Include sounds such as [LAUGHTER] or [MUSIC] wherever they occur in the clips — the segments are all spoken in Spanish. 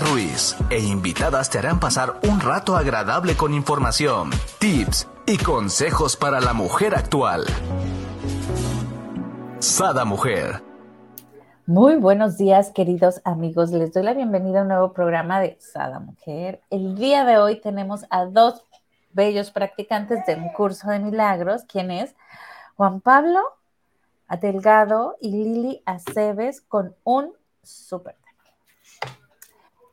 Ruiz e invitadas te harán pasar un rato agradable con información, tips y consejos para la mujer actual. Sada Mujer. Muy buenos días, queridos amigos. Les doy la bienvenida a un nuevo programa de Sada Mujer. El día de hoy tenemos a dos bellos practicantes de un curso de milagros, ¿Quién es Juan Pablo Delgado y Lili Aceves con un súper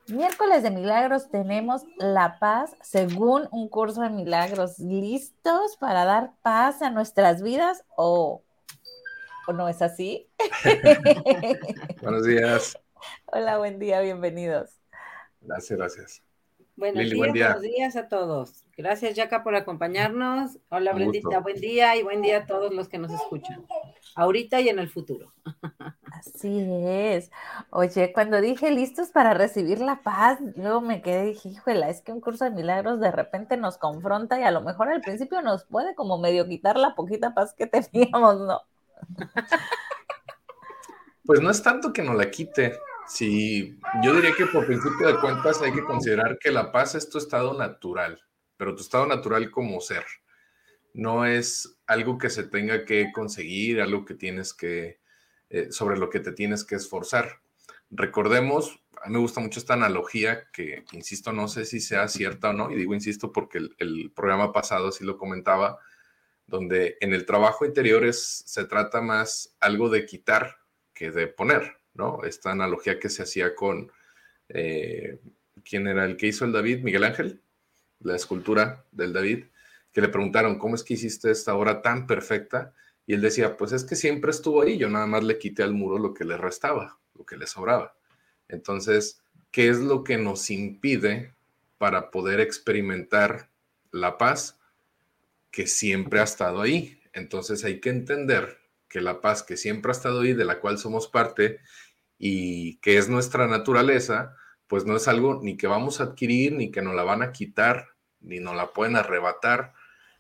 Miércoles de milagros tenemos la paz según un curso de milagros. ¿Listos para dar paz a nuestras vidas o, o no es así? [LAUGHS] Buenos días. Hola, buen día, bienvenidos. Gracias, gracias. Buenos días, buenos días a todos. Gracias, Jaca, por acompañarnos. Hola, Brendita, buen día y buen día a todos los que nos escuchan, ahorita y en el futuro. [LAUGHS] Así es. Oye, cuando dije listos para recibir la paz, luego me quedé y dije, híjole, es que un curso de milagros de repente nos confronta y a lo mejor al principio nos puede como medio quitar la poquita paz que [LAUGHS] teníamos, ¿no? Pues no es tanto que nos la quite, Sí, yo diría que por principio de cuentas hay que considerar que la paz es tu estado natural, pero tu estado natural como ser. No es algo que se tenga que conseguir, algo que tienes que, eh, sobre lo que te tienes que esforzar. Recordemos, a mí me gusta mucho esta analogía que, insisto, no sé si sea cierta o no, y digo insisto porque el, programa pasado sí lo comentaba, donde en el trabajo interior se trata más algo de quitar que de poner. ¿No? Esta analogía que se hacía con, eh, ¿quién era el que hizo el David? Miguel Ángel, la escultura del David, que le preguntaron, ¿cómo es que hiciste esta obra tan perfecta? Y él decía, pues es que siempre estuvo ahí, yo nada más le quité al muro lo que le restaba, lo que le sobraba. Entonces, ¿qué es lo que nos impide para poder experimentar la paz que siempre ha estado ahí? Entonces hay que entender que la paz que siempre ha estado ahí, de la cual somos parte y que es nuestra naturaleza, pues no es algo ni que vamos a adquirir, ni que nos la van a quitar, ni nos la pueden arrebatar,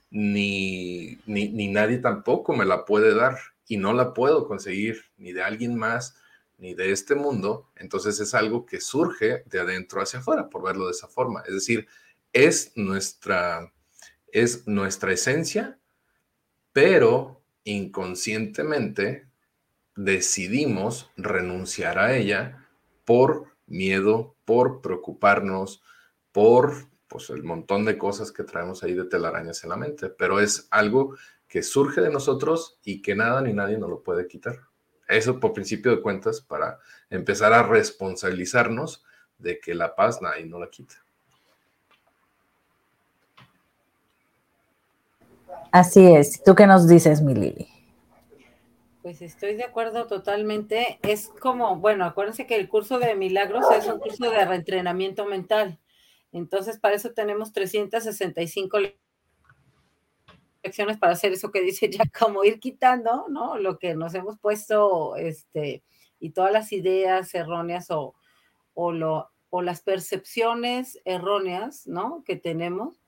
ni, ni, nadie tampoco me la puede dar y no la puedo conseguir ni de alguien más, ni de este mundo. Entonces es algo que surge de adentro hacia afuera, por verlo de esa forma. Es decir, es nuestra, es nuestra esencia, pero inconscientemente decidimos renunciar a ella por miedo, por preocuparnos, por pues el montón de cosas que traemos ahí de telarañas en la mente, pero es algo que surge de nosotros y que nada ni nadie nos lo puede quitar. Eso por principio de cuentas para empezar a responsabilizarnos de que la paz nadie no la quita. Así es. ¿Tú qué nos dices, mi Lili? Pues estoy de acuerdo totalmente. Es como, bueno, acuérdense que el curso de milagros es un curso de reentrenamiento mental. Entonces, para eso tenemos 365 lecciones para hacer eso que dice ya, [LAUGHS] como ir quitando, ¿no? Lo que nos hemos puesto, este, y todas las ideas erróneas o, o, lo, o las percepciones erróneas, ¿no? Que tenemos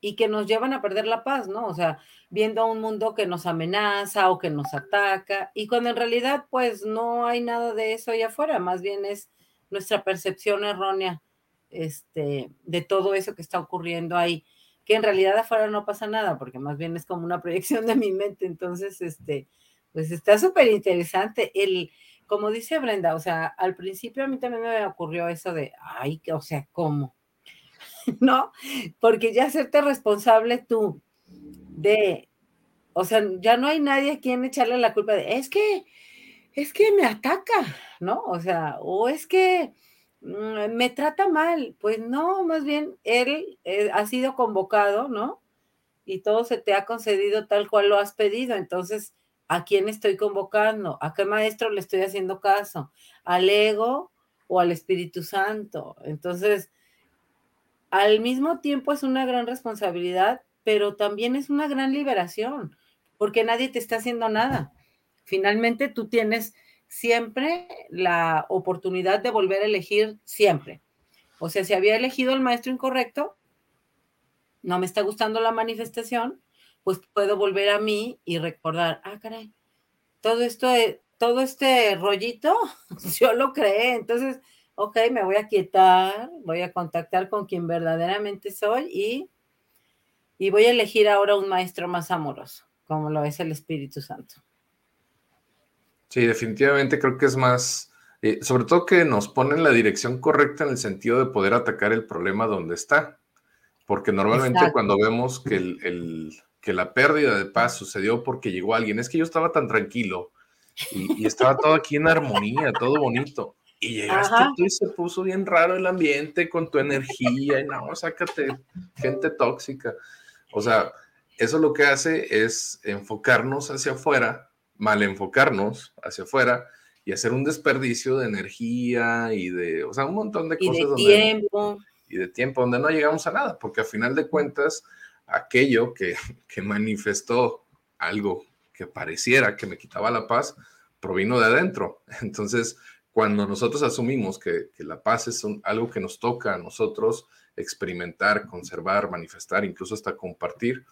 y que nos llevan a perder la paz, ¿no? O sea, viendo un mundo que nos amenaza o que nos ataca, y cuando en realidad pues no hay nada de eso allá afuera, más bien es nuestra percepción errónea este, de todo eso que está ocurriendo ahí, que en realidad afuera no pasa nada, porque más bien es como una proyección de mi mente, entonces, este, pues está súper interesante. El, como dice Brenda, o sea, al principio a mí también me ocurrió eso de, ay, o sea, ¿cómo? [LAUGHS] ¿no? Porque ya hacerte responsable tú de, o sea, ya no hay nadie a quien echarle la culpa de, es que, es que me ataca, ¿no? O sea, o es que mm, me trata mal. Pues no, más bien él eh, ha sido convocado, ¿no? Y todo se te ha concedido tal cual lo has pedido. Entonces, ¿a quién estoy convocando? ¿A qué maestro le estoy haciendo caso? ¿Al ego o al Espíritu Santo? Entonces, al mismo tiempo es una gran responsabilidad, pero también es una gran liberación, porque nadie te está haciendo nada. Finalmente tú tienes siempre la oportunidad de volver a elegir siempre. O sea, si había elegido el maestro incorrecto, no me está gustando la manifestación, pues puedo volver a mí y recordar, ah, caray, todo esto, todo este rollito, [LAUGHS] yo lo creé, entonces ok, me voy a quietar, voy a contactar con quien verdaderamente soy y, y voy a elegir ahora un maestro más amoroso, como lo es el Espíritu Santo. Sí, definitivamente creo que es más, eh, sobre todo que nos pone en la dirección correcta en el sentido de poder atacar el problema donde está. Porque normalmente cuando vemos que, el, que la pérdida de paz sucedió porque llegó alguien, es que yo estaba tan tranquilo y, estaba todo aquí en armonía, todo bonito. Y llegaste tú y se puso bien raro el ambiente con tu energía y no, sácate gente tóxica. O sea, eso lo que hace es enfocarnos hacia afuera, mal enfocarnos hacia afuera y hacer un desperdicio de energía y de, o sea, un montón de cosas. Y de tiempo y de tiempo donde no llegamos a nada, porque a final de cuentas, aquello que, que manifestó algo que pareciera que me quitaba la paz, provino de adentro. Entonces, cuando nosotros asumimos que, que la paz es algo que nos toca a nosotros experimentar, conservar, manifestar, incluso hasta compartir,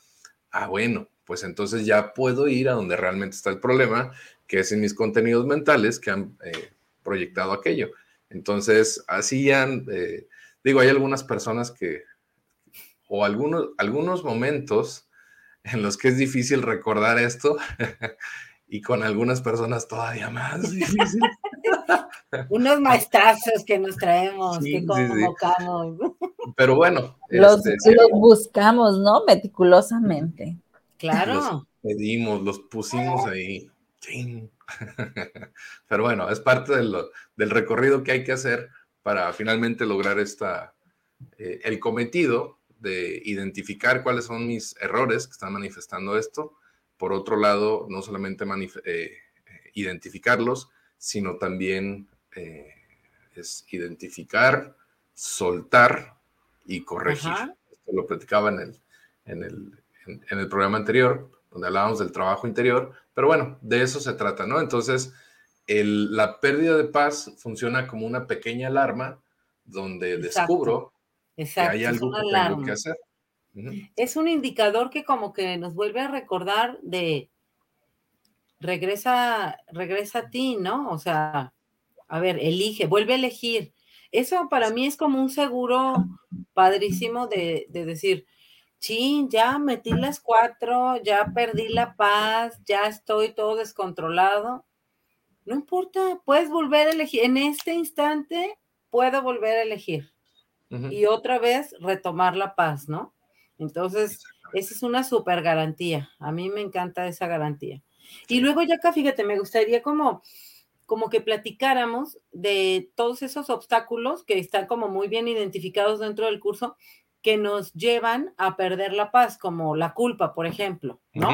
ah, bueno, pues entonces ya puedo ir a donde realmente está el problema, que es en mis contenidos mentales que han eh, proyectado aquello. Entonces, así ya eh, Digo, hay algunas personas que, o algunos, algunos momentos en los que es difícil recordar esto [LAUGHS] y con algunas personas todavía más [LAUGHS] difícil. Unos [LAUGHS] maestrazos que nos traemos, que convocamos. [LAUGHS] Pero bueno. Los, este, los, buscamos, ¿no? Meticulosamente. Claro. Los pedimos, los pusimos ahí. [LAUGHS] Pero bueno, es parte del, del recorrido que hay que hacer para finalmente lograr esta, eh, el cometido de identificar cuáles son mis errores que están manifestando esto. Por otro lado, no solamente eh, identificarlos, sino también eh, es identificar, soltar y corregir. Esto lo platicaba en el, en, el, en el programa anterior, donde hablábamos del trabajo interior, pero bueno, de eso se trata, ¿no? Entonces, la pérdida de paz funciona como una pequeña alarma donde descubro que hay algo que tengo que hacer. Es un indicador que como que nos vuelve a recordar de regresa, regresa a ti, ¿no? O sea, a ver, elige, vuelve a elegir. Eso para mí es como un seguro padrísimo de, de decir, sí, ya metí las cuatro, ya perdí la paz, ya estoy todo descontrolado no importa, puedes volver a elegir. En este instante puedo volver a elegir. Y otra vez retomar la paz, ¿no? Entonces, esa es una super garantía. A mí me encanta esa garantía. Y luego ya acá, fíjate, me gustaría como, como que platicáramos de todos esos obstáculos que están como muy bien identificados dentro del curso que nos llevan a perder la paz, como la culpa, por ejemplo, ¿no?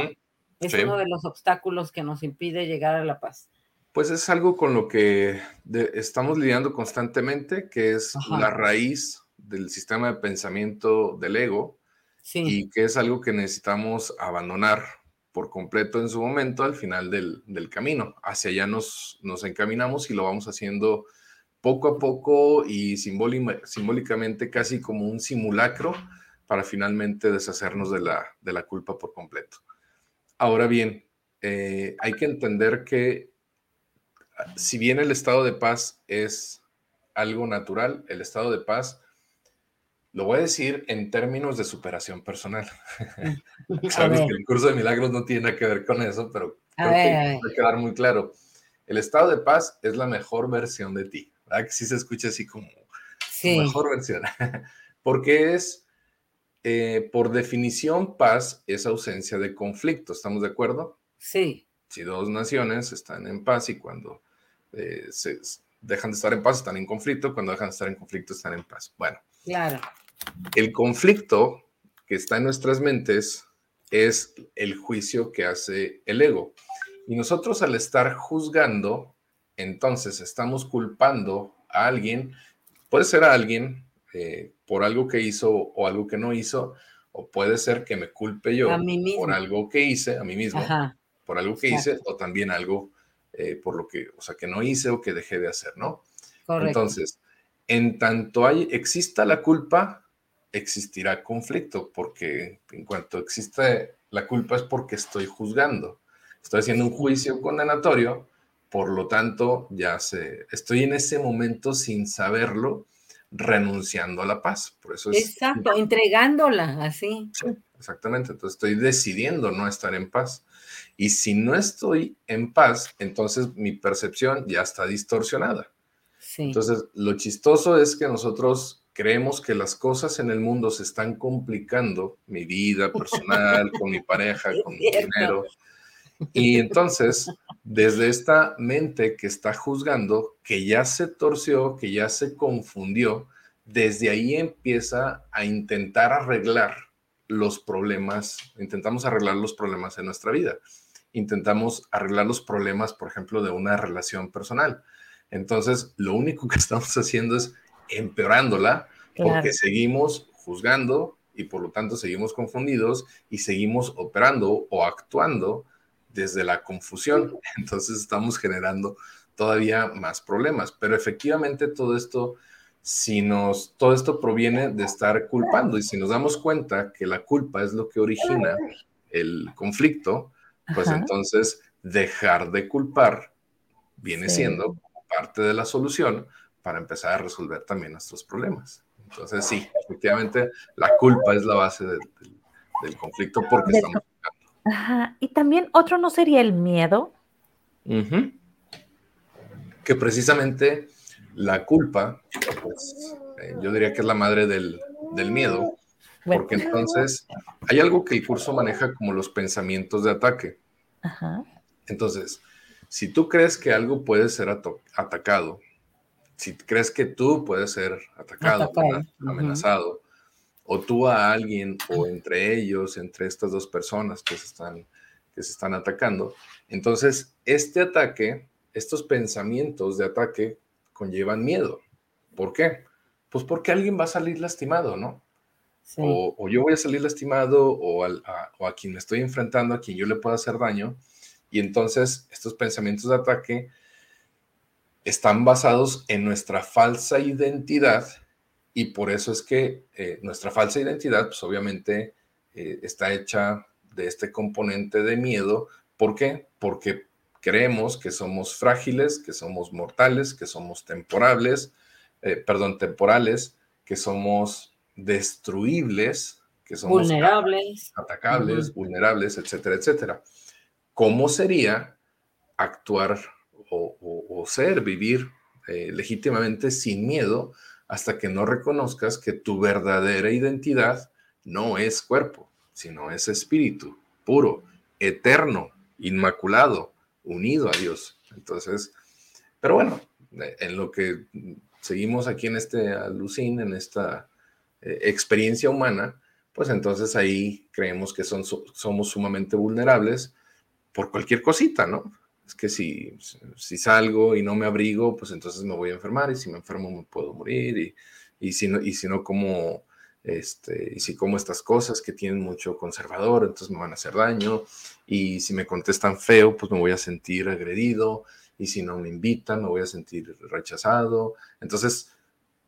Es uno de los obstáculos que nos impide llegar a la paz. Pues es algo con lo que estamos lidiando constantemente, que es la raíz del sistema de pensamiento del ego y que es algo que necesitamos abandonar por completo en su momento al final del, camino. Hacia allá nos, nos encaminamos y lo vamos haciendo poco a poco y simbólicamente casi como un simulacro para finalmente deshacernos de la, de la culpa por completo. Ahora bien, eh, hay que entender que si bien el estado de paz es algo natural, el estado de paz, lo voy a decir en términos de superación personal. [LAUGHS] Sabes [LAUGHS] que el curso de milagros no tiene nada que ver con eso, pero creo que que quedar muy claro. El estado de paz es la mejor versión de ti, ¿verdad? Que sí se escucha así como sí. mejor versión. [LAUGHS] Porque es, eh, por definición, paz es ausencia de conflicto, ¿estamos de acuerdo? Sí. Si dos naciones están en paz y cuando eh, se dejan de estar en paz, están en conflicto, cuando dejan de estar en conflicto, están en paz. Bueno, claro. El conflicto que está en nuestras mentes es el juicio que hace el ego. Y nosotros al estar juzgando, entonces estamos culpando a alguien, puede ser a alguien eh, por algo que hizo o algo que no hizo, o puede ser que me culpe yo por algo que hice, a mí mismo, por algo que hice, o también algo eh, por lo que, o sea, que no hice o que dejé de hacer, ¿no? Correcto. Entonces, en tanto hay, exista la culpa, existirá conflicto, porque en cuanto existe la culpa es porque estoy juzgando, estoy haciendo un juicio condenatorio por lo tanto, ya sé, estoy en ese momento sin saberlo, renunciando a la paz. Por eso es. Exacto, entregándola así. Sí, exactamente. Entonces estoy decidiendo no estar en paz. Y si no estoy en paz, entonces mi percepción ya está distorsionada. Sí. Entonces, lo chistoso es que nosotros creemos que las cosas en el mundo se están complicando, mi vida personal, con mi pareja, [LAUGHS] con mi dinero. Y entonces, desde esta mente que está juzgando, que ya se torció, que ya se confundió, desde ahí empieza a intentar arreglar los problemas, intentamos arreglar los problemas en nuestra vida. Intentamos arreglar los problemas, por ejemplo, de una relación personal. Entonces, lo único que estamos haciendo es empeorándola porque seguimos juzgando y por lo tanto seguimos confundidos y seguimos operando o actuando desde la confusión. Entonces estamos generando todavía más problemas. Pero efectivamente todo esto, si nos, todo esto proviene de estar culpando y si nos damos cuenta que la culpa es lo que origina el conflicto, pues entonces dejar de culpar viene siendo parte de la solución para empezar a resolver también nuestros problemas. Entonces sí, efectivamente la culpa es la base del, conflicto porque estamos Ajá. Y también otro no sería el miedo. Que precisamente la culpa, pues, eh, yo diría que es la madre del, miedo, porque entonces hay algo que el curso maneja como los pensamientos de ataque. Ajá. Entonces, si tú crees que algo puede ser atacado, si crees que tú puedes ser atacado, amenazado, o tú a alguien o entre ellos, entre estas dos personas que se están, que se están atacando. Entonces, este ataque, estos pensamientos de ataque conllevan miedo. ¿Por qué? Pues porque alguien va a salir lastimado, ¿no? O, yo voy a salir lastimado o, a, o a quien me estoy enfrentando, a quien yo le puedo hacer daño. Y entonces estos pensamientos de ataque están basados en nuestra falsa identidad y por eso es que eh, nuestra falsa identidad, pues obviamente eh, está hecha de este componente de miedo. ¿Por qué? Porque creemos que somos frágiles, que somos mortales, que somos temporales, eh, perdón, temporales, que somos destruibles, que somos vulnerables, atacables, vulnerables, etcétera, etcétera. ¿Cómo sería actuar o, ser, vivir legítimamente sin miedo hasta que no reconozcas que tu verdadera identidad no es cuerpo, sino es espíritu puro, eterno, inmaculado, unido a Dios. Entonces, pero bueno, en lo que seguimos aquí en este alucín, en esta eh, experiencia humana, pues entonces ahí creemos que son, somos sumamente vulnerables por cualquier cosita, ¿no? Es que si, si salgo y no me abrigo, pues entonces me voy a enfermar y si me enfermo me puedo morir y, y si no, y si no como, este, y si como estas cosas que tienen mucho conservador, entonces me van a hacer daño y si me contestan feo, pues me voy a sentir agredido y si no me invitan, me voy a sentir rechazado. Entonces,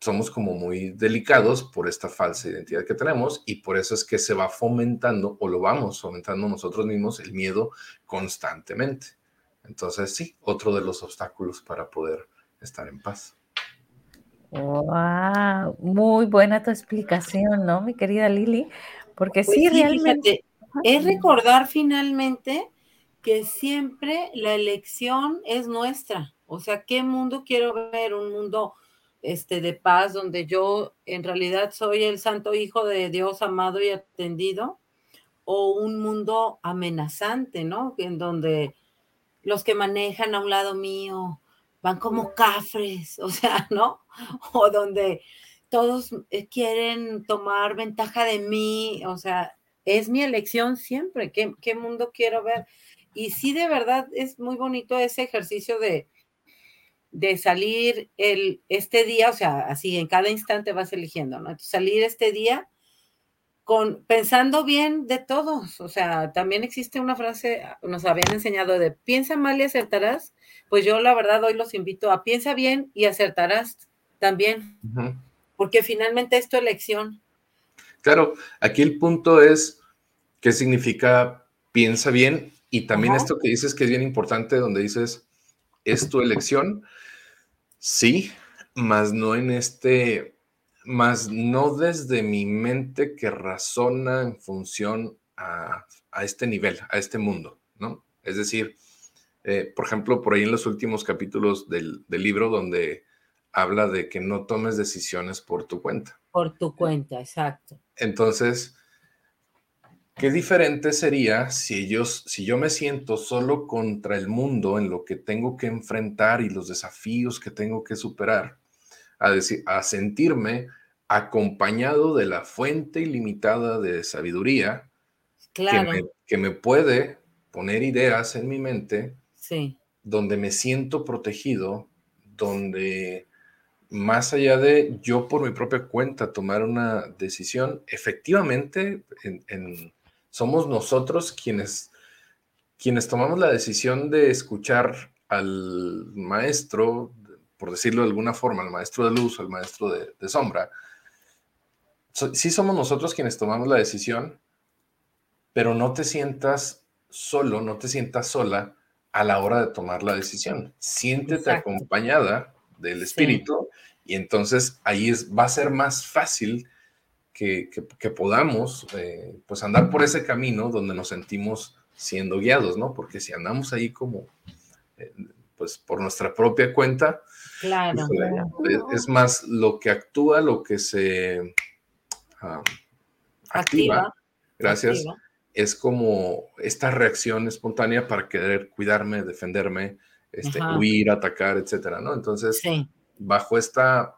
somos como muy delicados por esta falsa identidad que tenemos y por eso es que se va fomentando o lo vamos fomentando nosotros mismos el miedo constantemente. Entonces, sí, otro de los obstáculos para poder estar en paz. Wow, muy buena tu explicación, ¿no, mi querida Lili? Porque pues sí, realmente. es recordar finalmente que siempre la elección es nuestra. O sea, ¿qué mundo quiero ver? Un mundo este, de paz donde yo en realidad soy el santo hijo de Dios amado y atendido, o un mundo amenazante, ¿no? En donde los que manejan a un lado mío van como cafres, o sea, [LAUGHS] ¿no? O donde todos eh, quieren tomar ventaja de mí, o sea, es mi elección siempre, ¿qué, qué mundo quiero ver? Y sí, de verdad, es muy bonito ese ejercicio de, de salir el, este día, o sea, así en cada instante vas eligiendo, ¿no? Salir este día con, pensando bien de todos. O sea, también existe una frase, nos habían enseñado de piensa mal y acertarás. Pues yo la verdad hoy los invito a piensa bien y acertarás también, porque finalmente es tu elección. Claro, aquí el punto es qué significa piensa bien y también esto que dices que es bien importante, donde dices ¿Es tu elección? Sí, más no en este, más no desde mi mente que razona en función a, este nivel, a este mundo, ¿no? Es decir, eh, por ejemplo, por ahí en los últimos capítulos del, del libro donde habla de que no tomes decisiones por tu cuenta. Por tu cuenta, exacto. Entonces, qué diferente sería si ellos, si yo me siento solo contra el mundo en lo que tengo que enfrentar y los desafíos que tengo que superar, a, decir, a sentirme acompañado de la fuente ilimitada de sabiduría claro. que, me, que, me, puede poner ideas en mi mente, sí. donde me siento protegido, donde más allá de yo por mi propia cuenta tomar una decisión, efectivamente en, somos nosotros quienes, quienes tomamos la decisión de escuchar al maestro, por decirlo de alguna forma, al maestro de luz, al maestro de, sombra. sí somos nosotros quienes tomamos la decisión, pero no te sientas solo, no te sientas sola a la hora de tomar la decisión. Siéntete acompañada del espíritu y entonces ahí es, va a ser más fácil que, que, podamos eh, pues andar por ese camino donde nos sentimos siendo guiados, ¿no? Porque si andamos ahí como eh, pues por nuestra propia cuenta, claro, Es, más lo que actúa, lo que se activa, gracias, es como esta reacción espontánea para querer cuidarme, defenderme, este, huir, atacar, etcétera, ¿no? Entonces, bajo esta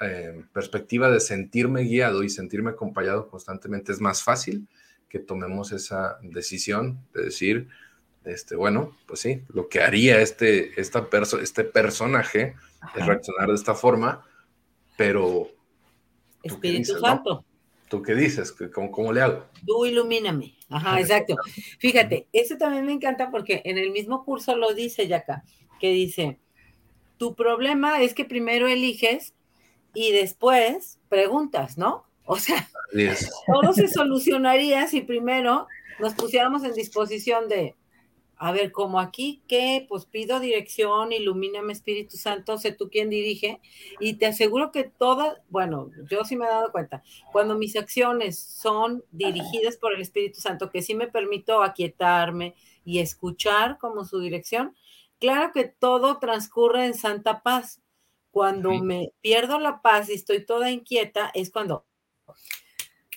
eh, perspectiva de sentirme guiado y sentirme acompañado constantemente, es más fácil que tomemos esa decisión de decir, este, bueno, pues sí, lo que haría este, esta este personaje es reaccionar de esta forma, pero... Espíritu Santo. ¿Tú qué dices? ¿Cómo, ¿Cómo, le hago? Tú ilumíname. Ajá, exacto. Fíjate, eso también me encanta porque en el mismo curso lo dice Yaka, que dice, tu problema es que primero eliges y después preguntas, ¿no? O sea, todo se solucionaría si primero nos pusiéramos en disposición de, a ver, como aquí, ¿qué? Pues pido dirección, ilumíname Espíritu Santo, sé tú quién dirige, y te aseguro que todas, bueno, yo sí me he dado cuenta, cuando mis acciones son dirigidas por el Espíritu Santo, que sí me permito aquietarme y escuchar como su dirección, claro que todo transcurre en santa paz. Cuando me pierdo la paz y estoy toda inquieta, es cuando,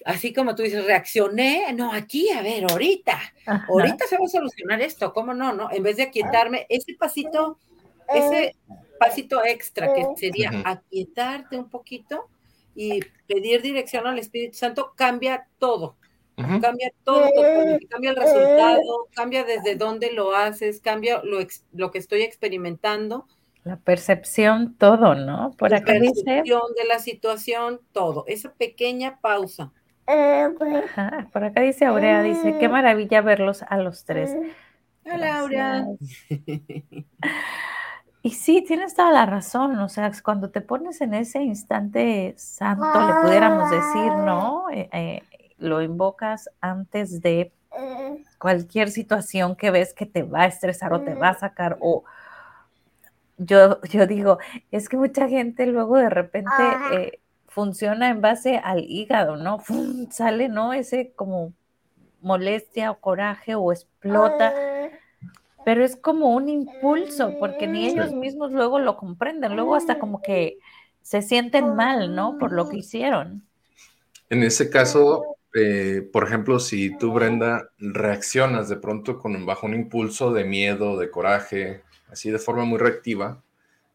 así como tú dices, reaccioné, no, aquí, a ver, ahorita, ahorita se va a solucionar esto, ¿cómo no? no? En vez de aquietarme, ese pasito, ese pasito extra que sería aquietarte un poquito y pedir dirección al Espíritu Santo, cambia todo. Cambia todo, cambia el resultado, cambia desde dónde lo haces, cambia lo, lo que estoy experimentando. La percepción, todo, ¿no? Por la percepción de la situación, todo. Esa pequeña pausa. Por acá dice Aurea, dice, qué maravilla verlos a los tres. Hola, Aurea. [LAUGHS] Y sí, tienes toda la razón, o sea, cuando te pones en ese instante santo, le pudiéramos decir, ¿no? Eh, eh, lo invocas antes de cualquier situación que ves que te va a estresar o te va a sacar o yo, yo digo, es que mucha gente luego de repente eh, funciona en base al hígado, ¿no? sale, ¿no? Ese como molestia o coraje o explota, pero es como un impulso, porque ni ellos mismos luego lo comprenden, luego hasta como que se sienten mal, ¿no? Por lo que hicieron. En ese caso, eh, por ejemplo, si tú, Brenda, reaccionas de pronto con, bajo un impulso de miedo, de coraje, así de forma muy reactiva,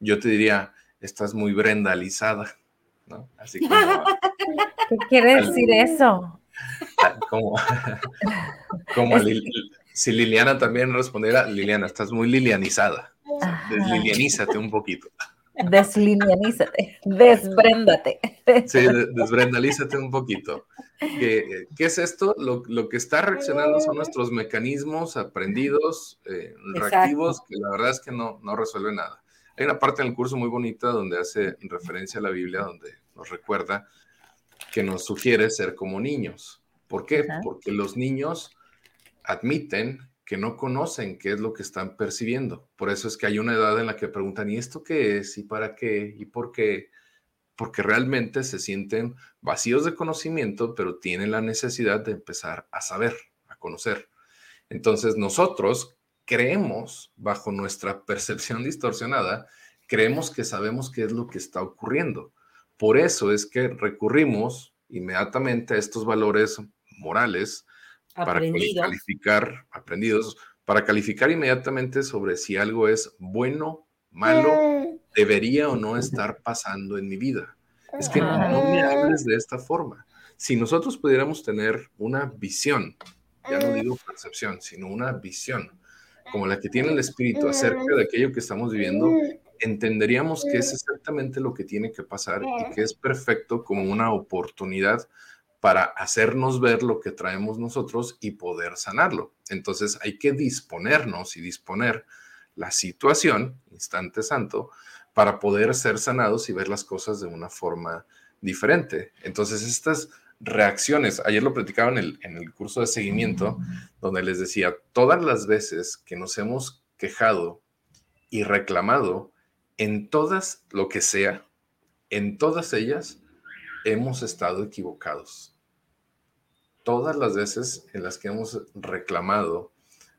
yo te diría, estás muy brendalizada, ¿no? Así [LAUGHS] como... ¿Qué quiere decir eso? Como, [LAUGHS] como si Liliana también respondiera, Liliana, estás muy lilianizada. deslilianízate un poquito. [LAUGHS] Deslinianízate, desbréndate. Sí, desbrendalízate un poquito. ¿Qué, ¿Qué, es esto? Lo, lo, que está reaccionando son nuestros mecanismos aprendidos, eh, reactivos, que la verdad es que no, no resuelven nada. Hay una parte en el curso muy bonita donde hace referencia a la Biblia, donde nos recuerda que nos sugiere ser como niños. ¿Por qué? Porque los niños admiten que no conocen qué es lo que están percibiendo. Por eso es que hay una edad en la que preguntan, ¿y esto qué es? ¿Y para qué? ¿Y por qué? Porque realmente se sienten vacíos de conocimiento, pero tienen la necesidad de empezar a saber, a conocer. Entonces nosotros creemos, bajo nuestra percepción distorsionada, creemos que sabemos qué es lo que está ocurriendo. Por eso es que recurrimos inmediatamente a estos valores morales para calificar, aprendidos, para calificar inmediatamente sobre si algo es bueno, malo, mm. debería o no estar pasando en mi vida. Es que no me hables de esta forma. Si nosotros pudiéramos tener una visión, ya no digo percepción, sino una visión como la que tiene el espíritu acerca de aquello que estamos viviendo, entenderíamos que es exactamente lo que tiene que pasar y que es perfecto como una oportunidad para hacernos ver lo que traemos nosotros y poder sanarlo. Entonces hay que disponernos y disponer la situación, instante santo, para poder ser sanados y ver las cosas de una forma diferente. Entonces estas reacciones, ayer lo platicaba en el, en el curso de seguimiento, donde les decía, todas las veces que nos hemos quejado y reclamado, en todas lo que sea, en todas ellas, hemos estado equivocados. Todas las veces en las que hemos reclamado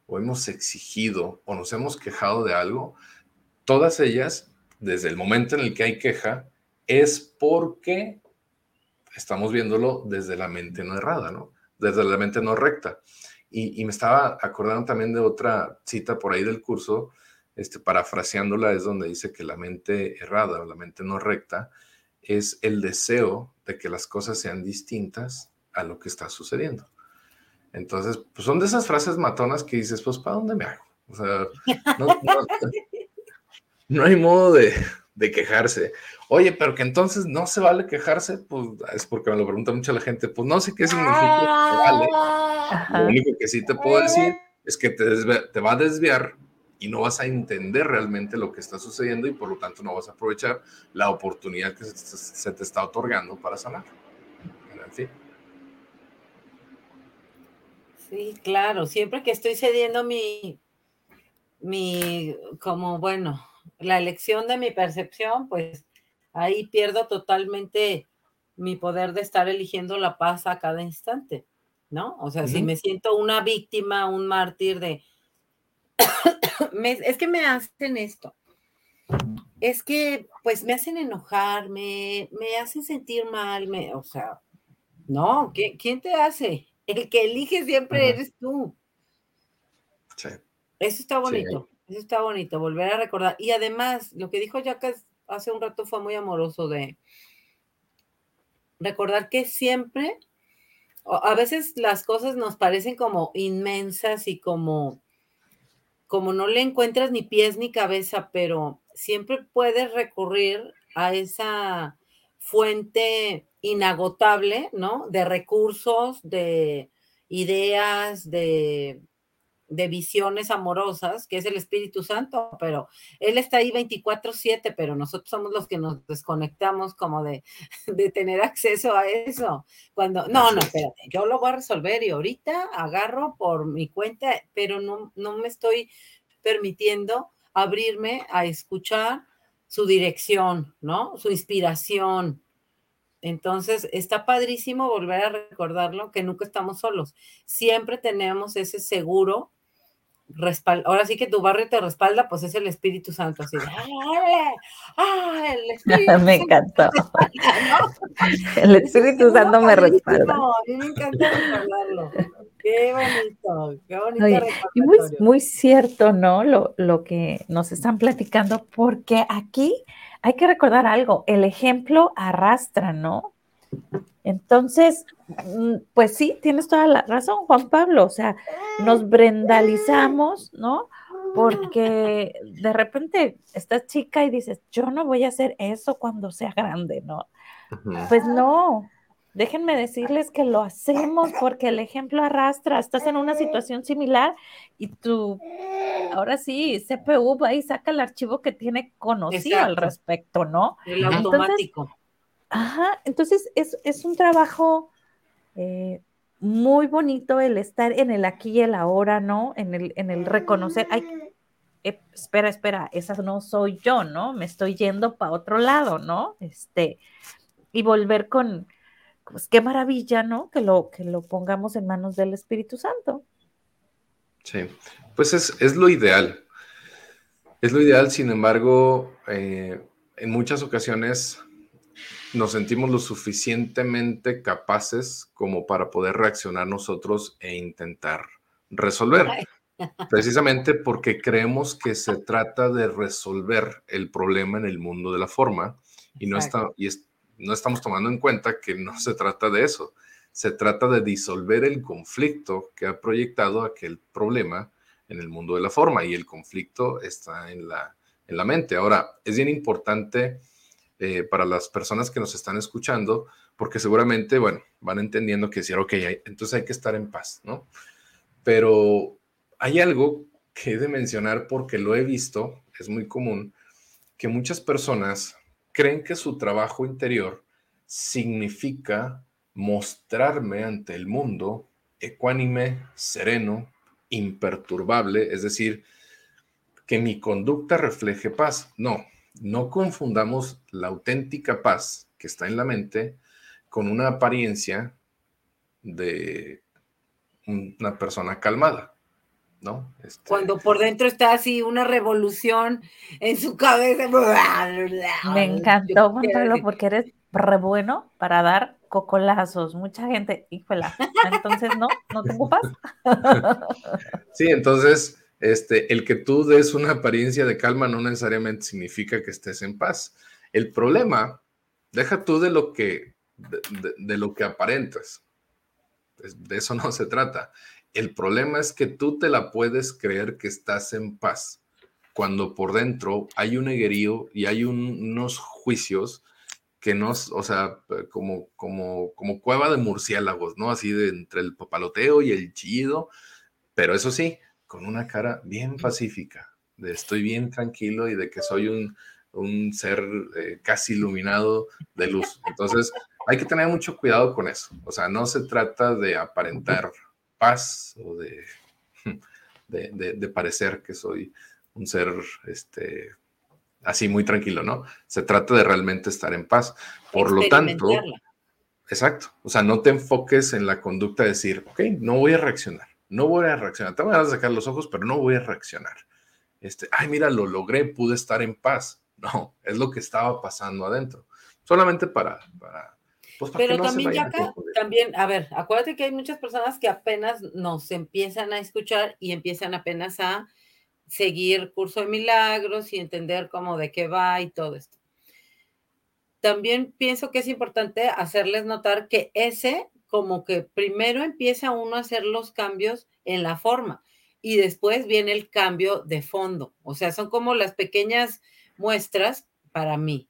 o hemos exigido o nos hemos quejado de algo, todas ellas, desde el momento en el que hay queja, es porque estamos viéndolo desde la mente no errada, ¿no? Desde la mente no recta. Y, me estaba acordando también de otra cita por ahí del curso, este, parafraseándola, es donde dice que la mente errada o la mente no recta es el deseo de que las cosas sean distintas a lo que está sucediendo. Entonces, pues son de esas frases matonas que dices, pues, ¿para dónde me hago? O sea, no, hay modo de, quejarse. Oye, pero que entonces no se vale quejarse, pues es porque me lo pregunta mucha la gente, pues no sé qué significa que vale. Lo único que sí te puedo decir es que te, te va a desviar y no vas a entender realmente lo que está sucediendo y por lo tanto no vas a aprovechar la oportunidad que se, se te está otorgando para sanar. En fin. Sí, claro, siempre que estoy cediendo mi, mi, como bueno, la elección de mi percepción, pues ahí pierdo totalmente mi poder de estar eligiendo la paz a cada instante, ¿no? O sea, si me siento una víctima, un mártir de, [COUGHS] es que me hacen esto, es que pues me hacen enojar, me, me hacen sentir mal, me, o sea, no, ¿quién te hace? El que elige siempre eres tú. Sí. Eso está bonito, eso está bonito, volver a recordar. Y además, lo que dijo Jacques hace un rato fue muy amoroso de recordar que siempre, a veces las cosas nos parecen como inmensas y como, como no le encuentras ni pies ni cabeza, pero siempre puedes recurrir a esa fuente inagotable, ¿no? De recursos, de ideas, de, visiones amorosas, que es el Espíritu Santo, pero Él está ahí 24/7, pero nosotros somos los que nos desconectamos como de, [LAUGHS] de tener acceso a eso. Cuando, no, no, espérate, yo lo voy a resolver y ahorita agarro por mi cuenta, pero no, no me estoy permitiendo abrirme a escuchar su dirección, ¿no? Su inspiración, entonces, está padrísimo volver a recordarlo, que nunca estamos solos. Siempre tenemos ese seguro respaldo. Ahora sí que tu barrio te respalda, pues es el Espíritu Santo. Así de, ¡ah, el Espíritu [LAUGHS] Me encantó. [LAUGHS] El Espíritu Santo me respalda. a mí me encanta recordarlo. Qué bonito, qué bonito. y muy, muy cierto, ¿no? Lo, lo que nos están platicando, porque aquí hay que recordar algo, el ejemplo arrastra, ¿no? Entonces, mm, pues sí, tienes toda la razón, Juan Pablo, o sea, nos brendalizamos, ¿no? Porque de repente estás chica y dices, yo no voy a hacer eso cuando sea grande, ¿no? Pues no, déjenme decirles que lo hacemos porque el ejemplo arrastra, estás en una situación similar y tú, ahora sí, CPU va y saca el archivo que tiene conocido al respecto, ¿no? El automático. Ajá, entonces es, un trabajo eh, muy bonito el estar en el aquí y el ahora, ¿no? En el, en el reconocer, ay, eh, espera, espera, esa no soy yo, ¿no? Me estoy yendo para otro lado, ¿no? Este, y volver con, pues qué maravilla, ¿no? Que lo, que lo pongamos en manos del Espíritu Santo. Sí, pues es, es lo ideal. Es lo ideal, sin embargo, eh, en muchas ocasiones nos sentimos lo suficientemente capaces como para poder reaccionar nosotros e intentar resolver. [LAUGHS] Precisamente porque creemos que se trata de resolver el problema en el mundo de la forma y no, está, y no estamos tomando en cuenta que no se trata de eso. Se trata de disolver el conflicto que ha proyectado aquel problema en el mundo de la forma y el conflicto está en la, en la mente. Ahora, es bien importante eh, para las personas que nos están escuchando, porque seguramente, bueno, van entendiendo que decir, ok, entonces hay que estar en paz, ¿no? Pero hay algo que he de mencionar porque lo he visto, es muy común, que muchas personas creen que su trabajo interior significa mostrarme ante el mundo ecuánime, sereno, imperturbable, es decir, que mi conducta refleje paz. No, no confundamos la auténtica paz que está en la mente con una apariencia de una persona calmada, ¿no? Este Cuando por dentro está así una revolución en su cabeza. Me encantó, Juan Pablo, porque eres re bueno para dar cocolazos. Mucha gente, híjole, entonces no, no tengo paz. [LAUGHS] Sí, entonces este, el que tú des una apariencia de calma no necesariamente significa que estés en paz. El problema, deja tú de lo que, de, lo que aparentas. De eso [LAUGHS] no se trata. El problema es que tú te la puedes creer que estás en paz cuando por dentro hay un eguerío y hay unos juicios que no, o sea, como, como, como cueva de murciélagos, ¿no? Así de entre el papaloteo y el chillido, pero eso sí, con una cara bien pacífica, de estoy bien tranquilo y de que soy un, ser eh, casi iluminado de luz. Entonces, hay que tener mucho cuidado con eso. O sea, no se trata de aparentar paz o de, [LAUGHS] de, parecer que soy un ser este, así muy tranquilo, ¿no? Se trata de realmente estar en paz. Por lo tanto, exacto. O sea, no te enfoques en la conducta de decir, ok, no voy a reaccionar no voy a reaccionar. Te voy a sacar los ojos, pero no voy a reaccionar. Este, ay, mira, lo logré, pude estar en paz. [LAUGHS] No, es lo que estaba pasando adentro. Solamente para, para pues Pero también, ya acá, también, a ver, acuérdate que hay muchas personas que apenas nos empiezan a escuchar y empiezan apenas a seguir curso de milagros y entender cómo de qué va y todo esto. También pienso que es importante hacerles notar que ese como que primero empieza uno a hacer los cambios en la forma y después viene el cambio de fondo. O sea, son como las pequeñas muestras para mí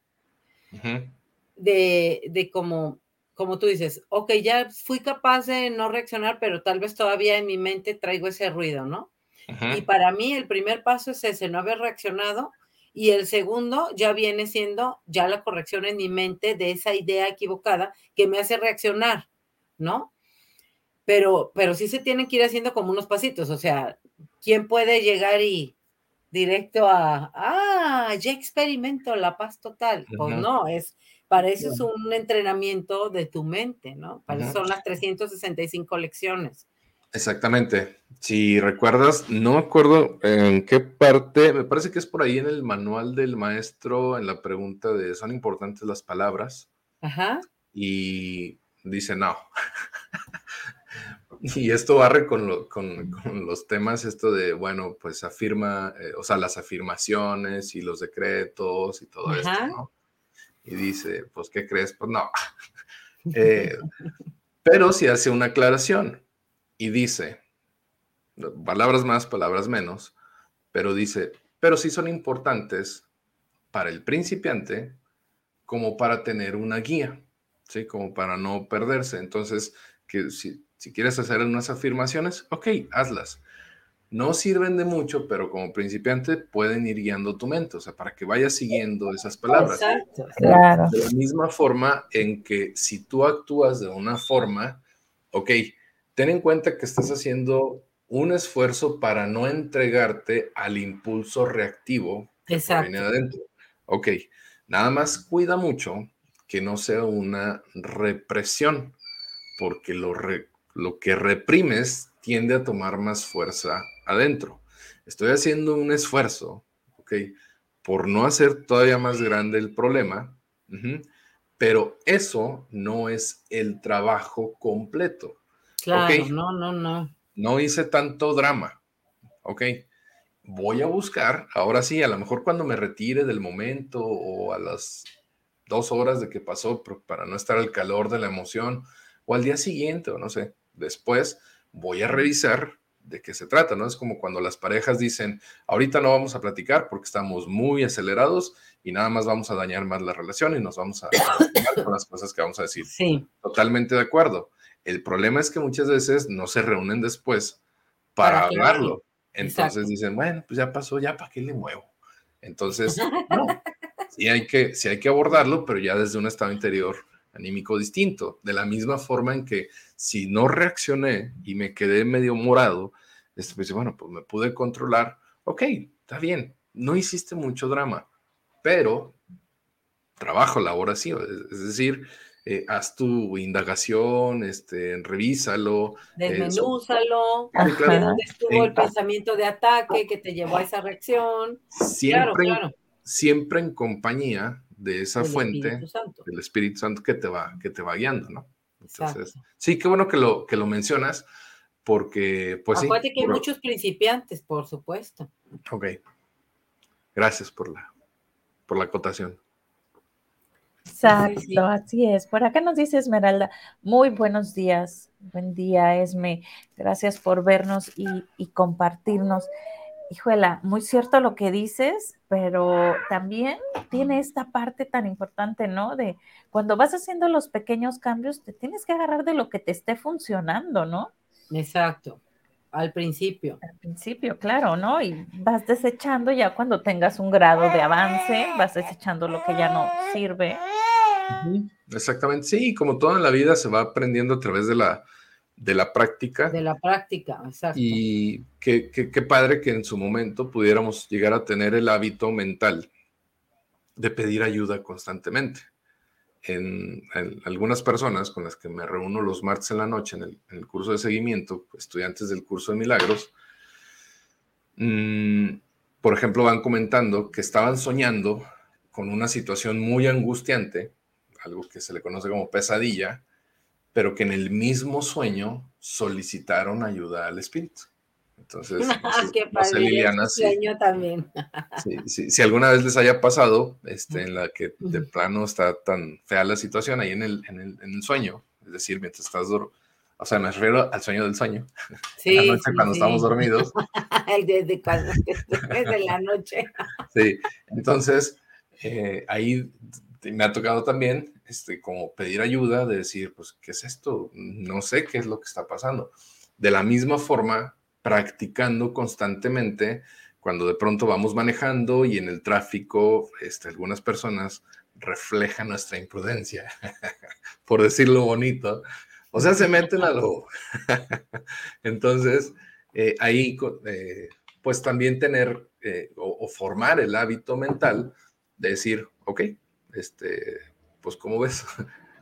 de, de como, como tú dices, ok, ya fui capaz de no reaccionar, pero tal vez todavía en mi mente traigo ese ruido, ¿no? Y para mí el primer paso es ese, no haber reaccionado. Y el segundo ya viene siendo ya la corrección en mi mente de esa idea equivocada que me hace reaccionar. ¿No? Pero, pero sí se tienen que ir haciendo como unos pasitos, o sea, ¿quién puede llegar y directo a, ah, ya experimento la paz total? Pues no, es, para eso es un entrenamiento de tu mente, ¿no? Para eso son las 365 lecciones. Exactamente. Si recuerdas, no me acuerdo en qué parte, me parece que es por ahí en el manual del maestro, en la pregunta de ¿son importantes las palabras? Ajá. Y dice no. [LAUGHS] y esto barre con, los temas, esto de, bueno, pues afirma, eh, o sea, las afirmaciones y los decretos y todo esto, ¿no? Y dice, pues, ¿qué crees? Pues no. [LAUGHS] Eh, pero si hace una aclaración y dice, palabras más, palabras menos, pero dice, pero sí son importantes para el principiante como para tener una guía. ¿Sí? Como para no perderse. Entonces, que si, quieres hacer unas afirmaciones, ok, hazlas. No sirven de mucho, pero como principiante pueden ir guiando tu mente, o sea, para que vayas siguiendo esas palabras. Exacto, claro. De la misma forma en que si tú actúas de una forma, ok, ten en cuenta que estás haciendo un esfuerzo para no entregarte al impulso reactivo que viene adentro. Ok, nada más cuida mucho que no sea una represión, porque lo, lo que reprimes tiende a tomar más fuerza adentro. Estoy haciendo un esfuerzo, ok, por no hacer todavía más grande el problema, pero eso no es el trabajo completo. Claro, no, no, no. No hice tanto drama, ok. Voy a buscar, ahora sí, a lo mejor cuando me retire del momento o a las dos horas de que pasó para no estar al calor de la emoción o al día siguiente o no sé, después voy a revisar de qué se trata, ¿no? Es como cuando las parejas dicen, ahorita no vamos a platicar porque estamos muy acelerados y nada más vamos a dañar más la relación y nos vamos a, con las cosas que vamos a decir. Sí. Totalmente de acuerdo. El problema es que muchas veces no se reúnen después para, hablarlo. Entonces dicen, bueno, pues ya pasó, ya para qué le muevo. Entonces, [LAUGHS] no, sí hay, que, sí hay que abordarlo, pero ya desde un estado interior anímico distinto. De la misma forma en que si no reaccioné y me quedé medio morado, este, pues bueno, pues me pude controlar. Ok, está bien, no hiciste mucho drama, pero trabajo la hora sí. Es decir, eh, haz tu indagación, este, revísalo. Eh, Desmenúzalo, dónde estuvo el pensamiento de ataque que te llevó a esa reacción. Siempre, siempre en compañía de esa fuente del Espíritu Santo que te va, que te va guiando, ¿no? Entonces, sí, qué bueno que lo, que lo mencionas, porque, pues Acuérdate que hay muchos principiantes, por supuesto. Ok. Gracias por la, por la acotación. Exacto, así es. Por acá nos dice Esmeralda, muy buenos días. Buen día, Esme. Gracias por vernos y, y compartirnos. Hijuela, muy cierto lo que dices, pero también tiene esta parte tan importante, ¿no? De cuando vas haciendo los pequeños cambios, te tienes que agarrar de lo que te esté funcionando, ¿no? Exacto, al principio. Al principio, claro, ¿no? Y vas desechando ya cuando tengas un grado de avance, vas desechando lo que ya no sirve. Exactamente, sí, como todo en la vida se va aprendiendo a través de la, de la práctica. De la práctica, exacto. Y qué, qué, padre que en su momento pudiéramos llegar a tener el hábito mental de pedir ayuda constantemente. En, algunas personas con las que me reúno los martes en la noche en el, curso de seguimiento, estudiantes del curso de milagros, mm, por ejemplo, van comentando que estaban soñando con una situación muy angustiante, algo que se le conoce como pesadilla, pero que en el mismo sueño solicitaron ayuda al espíritu. Entonces, [LAUGHS] no Liliana, sueño también. si alguna vez les haya pasado, este, en la que de plano está tan fea la situación ahí en el, en el, en el sueño, es decir, mientras estás dormido, o sea, me refiero al sueño del sueño. [LAUGHS] Sí, la noche cuando estamos dormidos. [LAUGHS] desde cuando desde la noche. sí, entonces eh, ahí me ha tocado también este, como pedir ayuda, de decir, pues, ¿qué es esto? No sé qué es lo que está pasando. De la misma forma, practicando constantemente, cuando de pronto vamos manejando y en el tráfico, este, algunas personas reflejan nuestra imprudencia, [LAUGHS] por decirlo bonito. O sea, se meten a lo... [LAUGHS] Entonces, eh, ahí, eh, pues también tener eh, o, o, formar el hábito mental de decir, ok, este, pues como ves,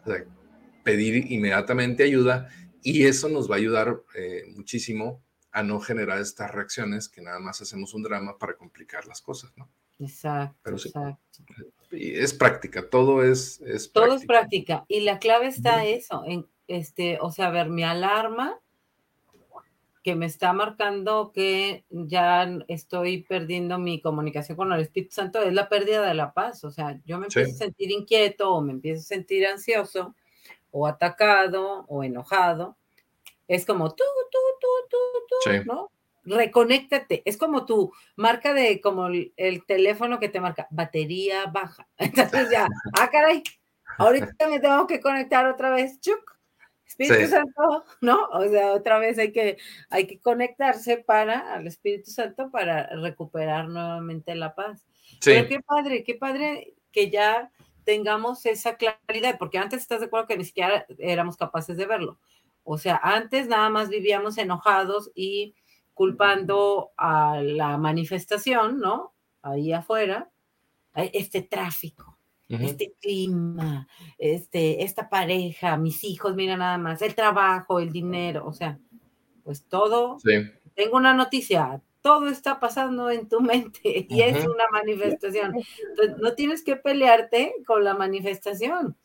[LAUGHS] pedir inmediatamente ayuda y eso nos va a ayudar eh, muchísimo a no generar estas reacciones que nada más hacemos un drama para complicar las cosas, ¿no? Exacto, exacto. es práctica, todo es, es Todo es práctica y la clave está eso, en este, o sea, ver mi alarma que me está marcando que ya estoy perdiendo mi comunicación con el Espíritu Santo es la pérdida de la paz. O sea, yo me empiezo a sentir inquieto o me empiezo a sentir ansioso o atacado o enojado. Es como tú, tú, tú, tú, tú, ¿no? Reconéctate. Es como tu marca de, como el, teléfono que te marca, batería baja. [LAUGHS] Entonces ya, ah, caray, ahorita me tengo que conectar otra vez, chuc, Espíritu Santo, [LAUGHS] ¿no? O sea, otra vez hay que, hay que conectarse para al Espíritu Santo para recuperar nuevamente la paz. Sí. Pero qué padre, qué padre que ya tengamos esa claridad, porque antes estás de acuerdo que ni siquiera éramos capaces de verlo. O sea, antes nada más vivíamos enojados y culpando a la manifestación, ¿no? Ahí afuera, este tráfico, este clima, este, esta pareja, mis hijos, mira nada más, el trabajo, el dinero, o sea, pues todo. Tengo una noticia, todo está pasando en tu [LAUGHS] mente y es una manifestación. [LAUGHS] Entonces, no tienes que pelearte con la manifestación.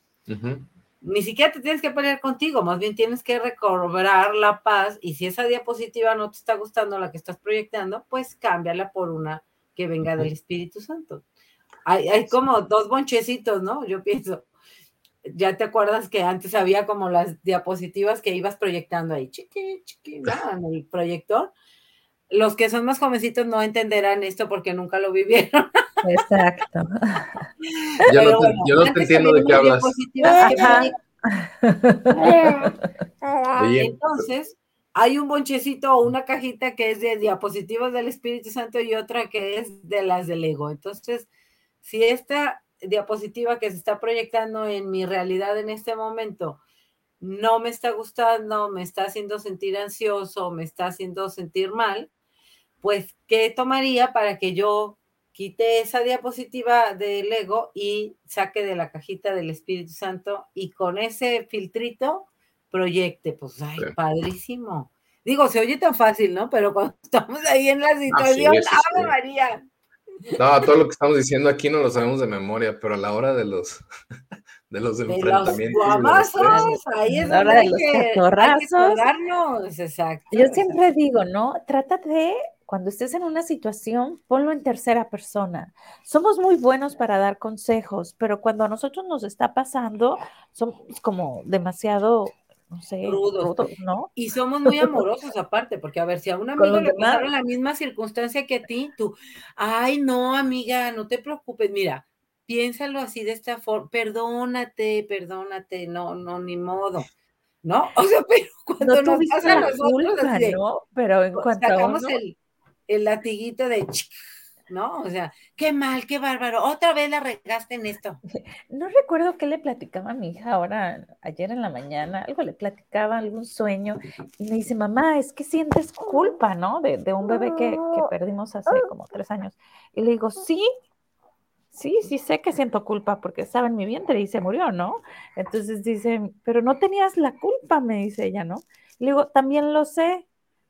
Ni siquiera te tienes que pelear contigo, más bien tienes que recobrar la paz y si esa diapositiva no te está gustando la que estás proyectando, pues cámbiala por una que venga del Espíritu Santo. Hay, hay como dos bonchecitos, ¿no? Yo pienso, ya te acuerdas que antes había como las diapositivas que ibas proyectando ahí, chiqui, chiqui, ¿no? [LAUGHS] En el proyector. Los que son más jovencitos no entenderán esto porque nunca lo vivieron. [LAUGHS] Exacto. [LAUGHS] yo no te, yo no te entiendo de qué hablas. Entonces, hay un bonchecito o una cajita que es de diapositivas del Espíritu Santo y otra que es de las del ego. Entonces, si esta diapositiva que se está proyectando en mi realidad en este momento no me está gustando, me está haciendo sentir ansioso, me está haciendo sentir mal, pues, ¿qué tomaría para que yo quite esa diapositiva del ego y saque de la cajita del Espíritu Santo y con ese filtrito proyecte? Pues, ay, padrísimo. Digo, se oye tan fácil, ¿no? Pero cuando [LAUGHS] estamos ahí en la situación, ¡Ave María! No, todo lo que estamos diciendo aquí no lo sabemos de memoria, pero a la hora de los [LAUGHS] de los enfrentamientos. ahí es donde hay que, exacto. Yo siempre digo, ¿no? Trátate, cuando estés en una situación, ponlo en tercera persona. Somos muy buenos para dar consejos, pero cuando a nosotros nos está pasando, somos como demasiado no sé, ¿no? Y somos muy amorosos aparte, porque a ver, si a un amigo le pasaron la misma circunstancia que a ti, tú, ay, no, amiga, no te preocupes, mira, piénsalo así de esta forma, perdónate, perdónate, no, no, ni modo. ¿No? [LAUGHS] O sea, pero cuando nos pasa a nosotros, ¿no? Pero en cuanto sacamos el, el latiguito de ¿no? O sea, qué mal, qué bárbaro, otra vez la regaste en esto. [LAUGHS] No recuerdo qué le platicaba a mi hija ahora, ayer en la mañana, algo le platicaba, algún sueño, y me dice, mamá, es que sientes culpa, ¿no? De, un bebé que, que, perdimos hace como tres años. Y le digo, sí, sí, sí sé que siento culpa porque estaba en mi vientre y se murió, ¿no? Entonces dice, pero no tenías la culpa, me dice ella, ¿no? Le digo, también lo sé,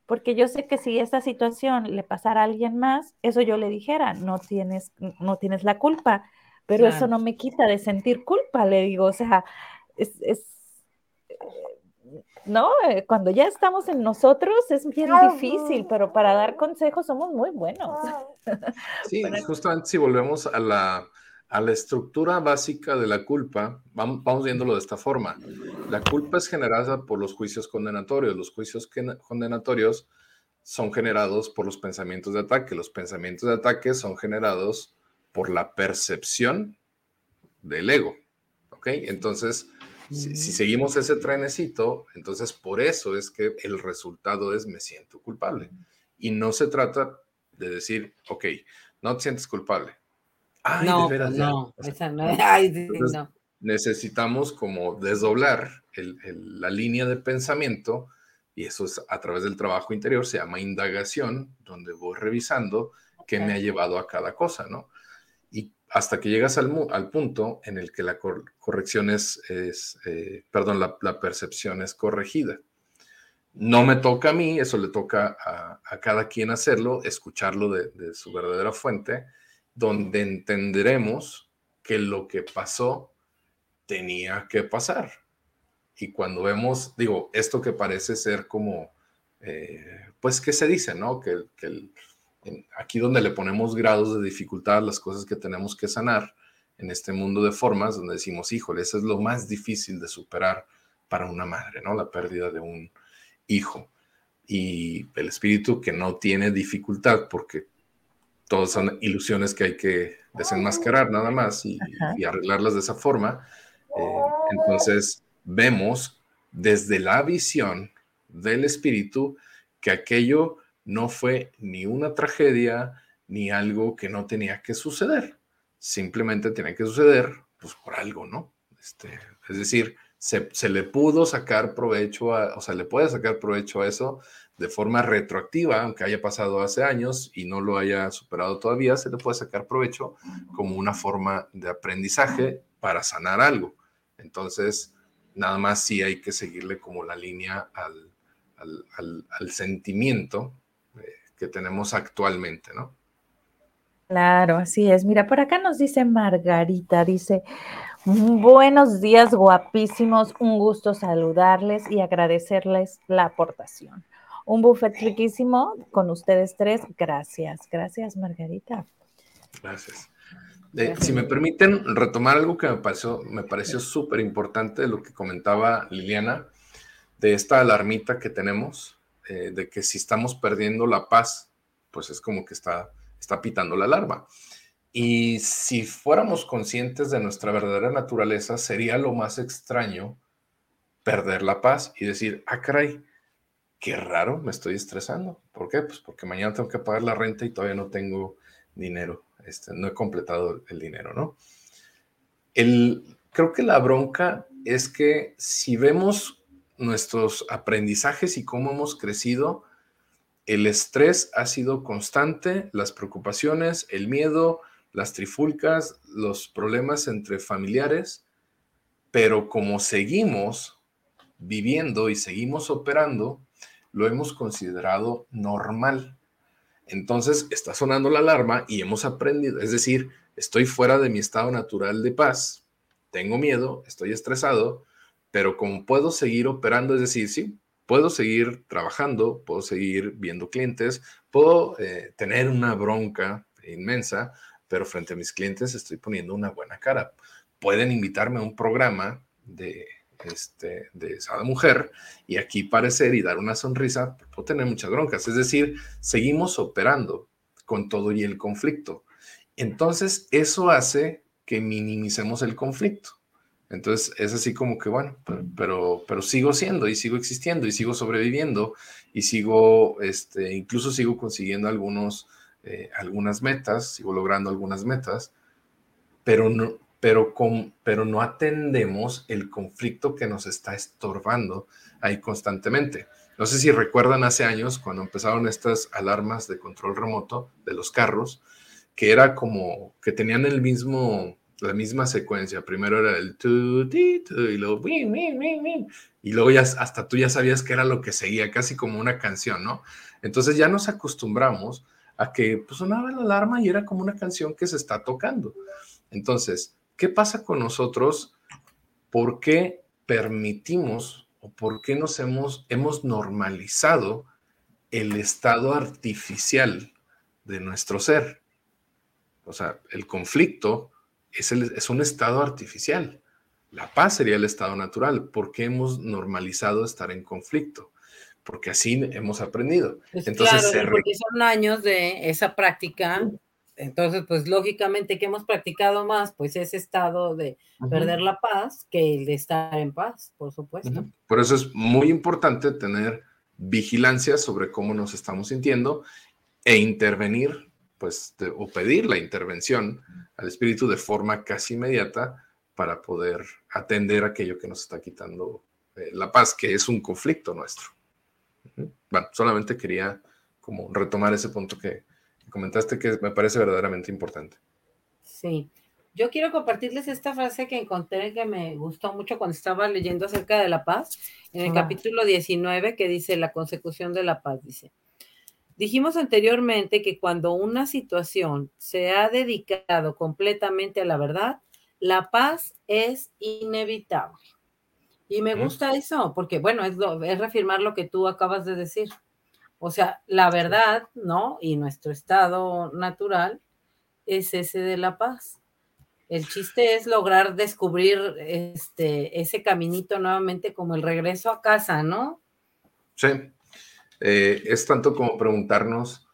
porque yo sé que si esta situación le pasara a alguien más, eso yo le dijera, no tienes, no tienes la culpa, pero eso no me quita de sentir culpa, le digo, o sea, es, es ¿no? Eh, cuando ya estamos en nosotros es bien difícil, pero para dar consejos somos muy buenos. [LAUGHS] Sí, justamente si volvemos a la, a la estructura básica de la culpa, vamos, vamos, viéndolo de esta forma. La culpa es generada por los juicios condenatorios. Los juicios condenatorios son generados por los pensamientos de ataque. Los pensamientos de ataque son generados por la percepción del ego. ¿Ok? Entonces, si, si, seguimos ese trenecito, entonces por eso es que el resultado es me siento culpable. Y no se trata de decir, ok, no te sientes culpable no, no, Necesitamos como desdoblar la línea de pensamiento y eso es a través del trabajo interior, se llama indagación, donde voy revisando qué me ha llevado a cada cosa, ¿no? Y hasta que llegas al, al punto en el que la corrección es, eh, perdón, la, percepción es corregida. No me toca a mí, eso le toca a, cada quien hacerlo, escucharlo de, de su verdadera fuente donde entenderemos que lo que pasó tenía que pasar. Y cuando vemos, digo, esto que parece ser como, eh, pues, ¿qué se dice, no? Que, aquí donde le ponemos grados de dificultad, las cosas que tenemos que sanar en este mundo de formas, donde decimos, híjole, eso es lo más difícil de superar para una madre, ¿no? La pérdida de un hijo. Y el espíritu que no tiene dificultad porque todas son ilusiones que hay que desenmascarar nada más y, arreglarlas de esa forma. Eh, entonces vemos desde la visión del espíritu que aquello no fue ni una tragedia ni algo que no tenía que suceder. Simplemente tenía que suceder pues por algo, ¿no? Este, es decir, se, le pudo sacar provecho, a, o sea, le puede sacar provecho a eso de forma retroactiva, aunque haya pasado hace años y no lo haya superado todavía, se le puede sacar provecho como una forma de aprendizaje para sanar algo. Entonces, nada más sí hay que seguirle como la línea al, sentimiento eh, que tenemos actualmente, ¿no? Claro, así es. Mira, por acá nos dice Margarita, dice, buenos días guapísimos, un gusto saludarles y agradecerles la aportación. Un buffet riquísimo con ustedes tres. Gracias, gracias Margarita. Gracias. si me permiten retomar algo que me pareció, me pareció súper importante de lo que comentaba Liliana, de esta alarmita que tenemos, eh, de que si estamos perdiendo la paz, pues es como que está, está pitando la alarma. Y si fuéramos conscientes de nuestra verdadera naturaleza, sería lo más extraño perder la paz y decir, ah, caray, qué raro, me estoy estresando. ¿Por qué? Pues porque mañana tengo que pagar la renta y todavía no tengo dinero. Este, no he completado el dinero, ¿no? El, creo que la bronca es que si vemos nuestros aprendizajes y cómo hemos crecido, el estrés ha sido constante, las preocupaciones, el miedo, las trifulcas, los problemas entre familiares, pero como seguimos viviendo y seguimos operando, lo hemos considerado normal. Entonces está sonando la alarma y hemos aprendido, es decir, estoy fuera de mi estado natural de paz, tengo miedo, estoy estresado, pero como puedo seguir operando, es decir, sí, puedo seguir trabajando, puedo seguir viendo clientes, puedo eh, tener una bronca inmensa, pero frente a mis clientes estoy poniendo una buena cara. Pueden invitarme a un programa de este, de esa mujer y aquí parecer y dar una sonrisa, puedo tener muchas broncas. Es decir, seguimos operando con todo y el conflicto. Entonces, eso hace que minimicemos el conflicto. Entonces, es así como que, bueno, pero, pero, sigo siendo y sigo existiendo y sigo sobreviviendo y sigo, este, incluso sigo consiguiendo algunos, eh, algunas metas, sigo logrando algunas metas, pero no, pero, con, pero no atendemos el conflicto que nos está estorbando ahí constantemente. No sé si recuerdan hace años cuando empezaron estas alarmas de control remoto de los carros, que era como que tenían el mismo, la misma secuencia. Primero era el tu, ti, tu, y luego y luego ya hasta tú ya sabías que era lo que seguía, casi como una canción, ¿no? Entonces ya nos acostumbramos a que pues, sonaba la alarma y era como una canción que se está tocando. Entonces, ¿Qué pasa con nosotros? ¿Por qué permitimos o por qué nos hemos, hemos normalizado el estado artificial de nuestro ser? O sea, el conflicto es, es un estado artificial. La paz sería el estado natural. ¿Por qué hemos normalizado estar en conflicto? Porque así hemos aprendido. Pues Entonces, claro, porque son años de esa práctica entonces, pues lógicamente que hemos practicado más, pues ese estado de perder la paz que el de estar en paz, por supuesto. Por eso es muy importante tener vigilancia sobre cómo nos estamos sintiendo e intervenir, pues, o pedir la intervención al espíritu de forma casi inmediata para poder atender aquello que nos está quitando eh, la paz, que es un conflicto nuestro. Bueno, solamente quería como retomar ese punto que, comentaste que me parece verdaderamente importante. Sí. Yo quiero compartirles esta frase que encontré que me gustó mucho cuando estaba leyendo acerca de la paz, en el capítulo 19 que dice la consecución de la paz, dice. Dijimos anteriormente que cuando una situación se ha dedicado completamente a la verdad, la paz es inevitable. Y me gusta eso, porque bueno, es, es reafirmar lo que tú acabas de decir. O sea, la verdad, ¿no? Y nuestro estado natural es ese de la paz. El chiste es lograr descubrir este, ese caminito nuevamente como el regreso a casa, ¿no? Sí. Eh, es tanto como preguntarnos,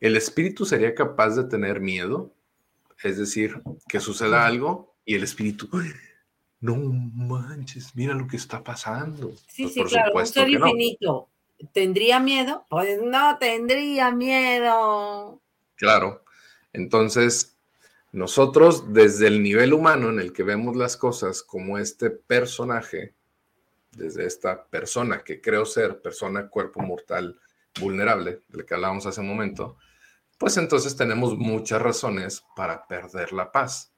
¿el espíritu sería capaz de tener miedo? Es decir, que suceda algo y el espíritu, no manches, mira lo que está pasando. Sí, pues sí, claro, un ser infinito, ¿Tendría miedo? Pues no tendría miedo. Claro. Entonces, Nosotros, desde el nivel humano en el que vemos las cosas como este personaje, desde esta persona que creo ser, persona, cuerpo mortal, vulnerable, del que hablábamos hace un momento, pues entonces tenemos muchas razones para perder la paz.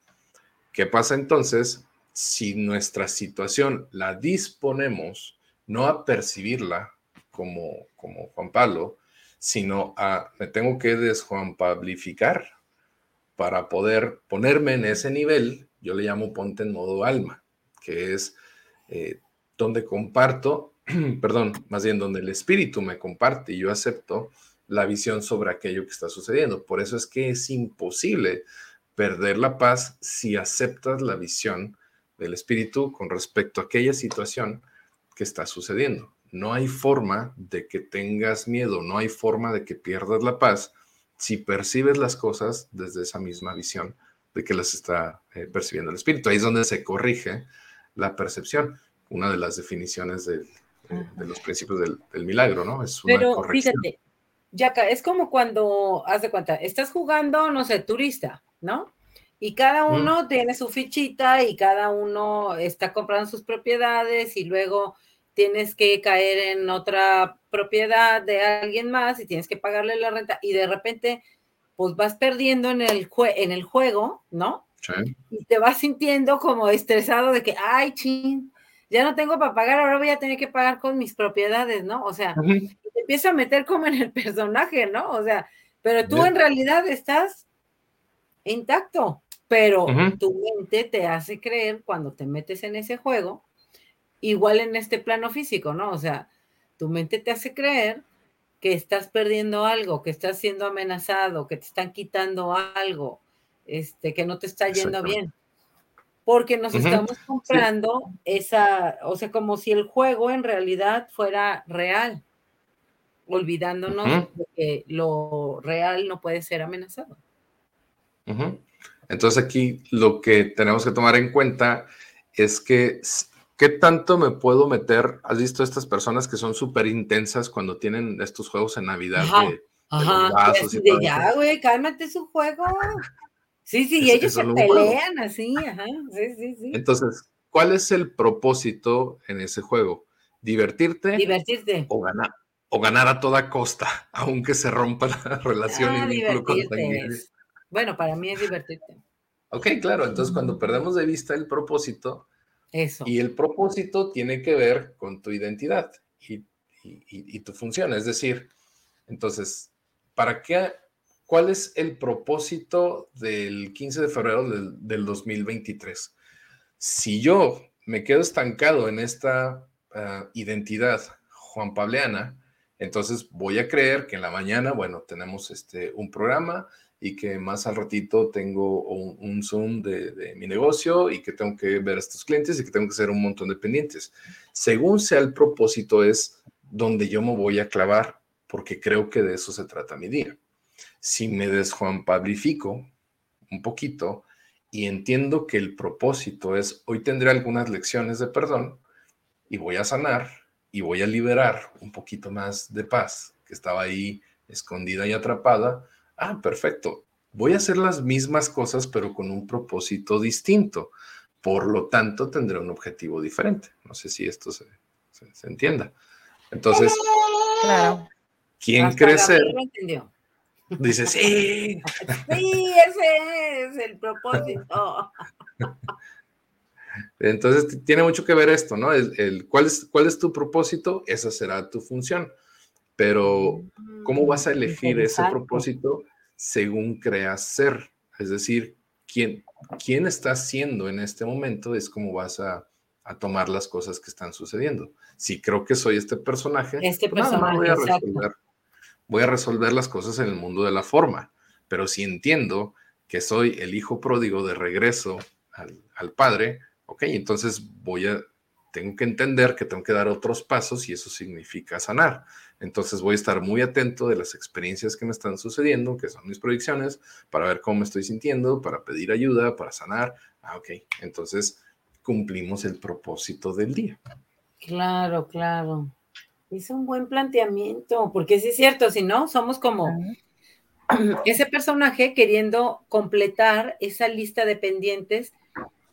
¿Qué pasa entonces si nuestra situación la disponemos no a percibirla como, como Juan Pablo, sino a me tengo que desjuanpablificar para poder ponerme en ese nivel, yo le llamo ponte en modo alma, que es eh, donde comparto, [CLEARS THROAT] perdón, más bien donde el espíritu me comparte y yo acepto la visión sobre aquello que está sucediendo. Por eso es que es imposible perder la paz si aceptas la visión del espíritu con respecto a aquella situación que está sucediendo. No hay forma de que tengas miedo, no hay forma de que pierdas la paz si percibes las cosas desde esa misma visión de que las está eh, percibiendo el espíritu. Ahí es donde se corrige la percepción una de las definiciones de, los principios del, milagro, ¿no? Es una Pero fíjate, Yaka, es como cuando, haz de cuenta, estás jugando, no sé, turista, ¿no? Y cada uno tiene su fichita y cada uno está comprando sus propiedades y luego tienes que caer en otra propiedad de alguien más y tienes que pagarle la renta y de repente pues vas perdiendo en el, en el juego, ¿no? Sí. Y te vas sintiendo como estresado de que, ay, ching, ya no tengo para pagar, ahora voy a tener que pagar con mis propiedades, ¿no? O sea, te empieza a meter como en el personaje, ¿no? O sea, pero tú en realidad estás intacto, pero tu mente te hace creer cuando te metes en ese juego, igual en este plano físico, ¿no? O sea, tu mente te hace creer que estás perdiendo algo, que estás siendo amenazado, que te están quitando algo, este, que no te está yendo bien. Porque nos estamos comprando esa, o sea, como si el juego en realidad fuera real, olvidándonos de que lo real no puede ser amenazado. Entonces aquí lo que tenemos que tomar en cuenta es que ¿qué tanto me puedo meter? ¿Has visto estas personas que son súper intensas cuando tienen estos juegos en Navidad? De, Ajá, de ya, güey, cálmate su juego. Sí, sí, y ellos se pelean así, ajá, sí, sí, sí. Entonces, ¿cuál es el propósito en ese juego? ¿Divertirte? Divertirte. O ganar, o ganar a toda costa, [LAUGHS] aunque se rompa la relación ah, y vínculo con Bueno, para mí es divertirte. Ok, claro, entonces cuando perdemos de vista el propósito, Eso. y el propósito tiene que ver con tu identidad y, tu función, es decir, entonces, ¿para qué ¿Cuál es el propósito del 15 de febrero del, 2023? Si yo me quedo estancado en esta ah, identidad Juan Pableana, entonces voy a creer que en la mañana, bueno, tenemos este, un programa y que más al ratito tengo un, Zoom de, de, mi negocio y que tengo que ver a estos clientes y que tengo que hacer un montón de pendientes. Según sea el propósito es donde yo me voy a clavar, porque creo que de eso se trata mi día si me desjuanpablifico un poquito y entiendo que el propósito es, hoy tendré algunas lecciones de perdón y voy a sanar y voy a liberar un poquito más de paz que estaba ahí escondida y atrapada, ah, perfecto, voy a hacer las mismas cosas pero con un propósito distinto. Por lo tanto, tendré un objetivo diferente. No sé si esto se, entienda. Entonces, claro. ¿quién crece? Dice, sí. [LAUGHS] Sí, ese es el propósito. [LAUGHS] Entonces tiene mucho que ver esto, ¿no? El, ¿cuál, es, ¿Cuál es tu propósito? Esa será tu función. Pero, ¿cómo vas a elegir ese propósito según creas ser? Es decir, ¿quién, quién estás siendo en este momento es cómo vas a, tomar las cosas que están sucediendo. Si creo que soy este personaje, este pues personaje, voy a resolver voy a resolver las cosas en el mundo de la forma. Pero si entiendo que soy el hijo pródigo de regreso al, padre, ok, entonces voy a, tengo que entender que tengo que dar otros pasos y eso significa sanar. Entonces voy a estar muy atento de las experiencias que me están sucediendo, que son mis proyecciones, para ver cómo me estoy sintiendo, para pedir ayuda, para sanar. Ah, ok, entonces cumplimos el propósito del día. Claro, claro. Es un buen planteamiento, porque sí es cierto, si no, somos como, [CLEARS THROAT] ese personaje queriendo completar esa lista de pendientes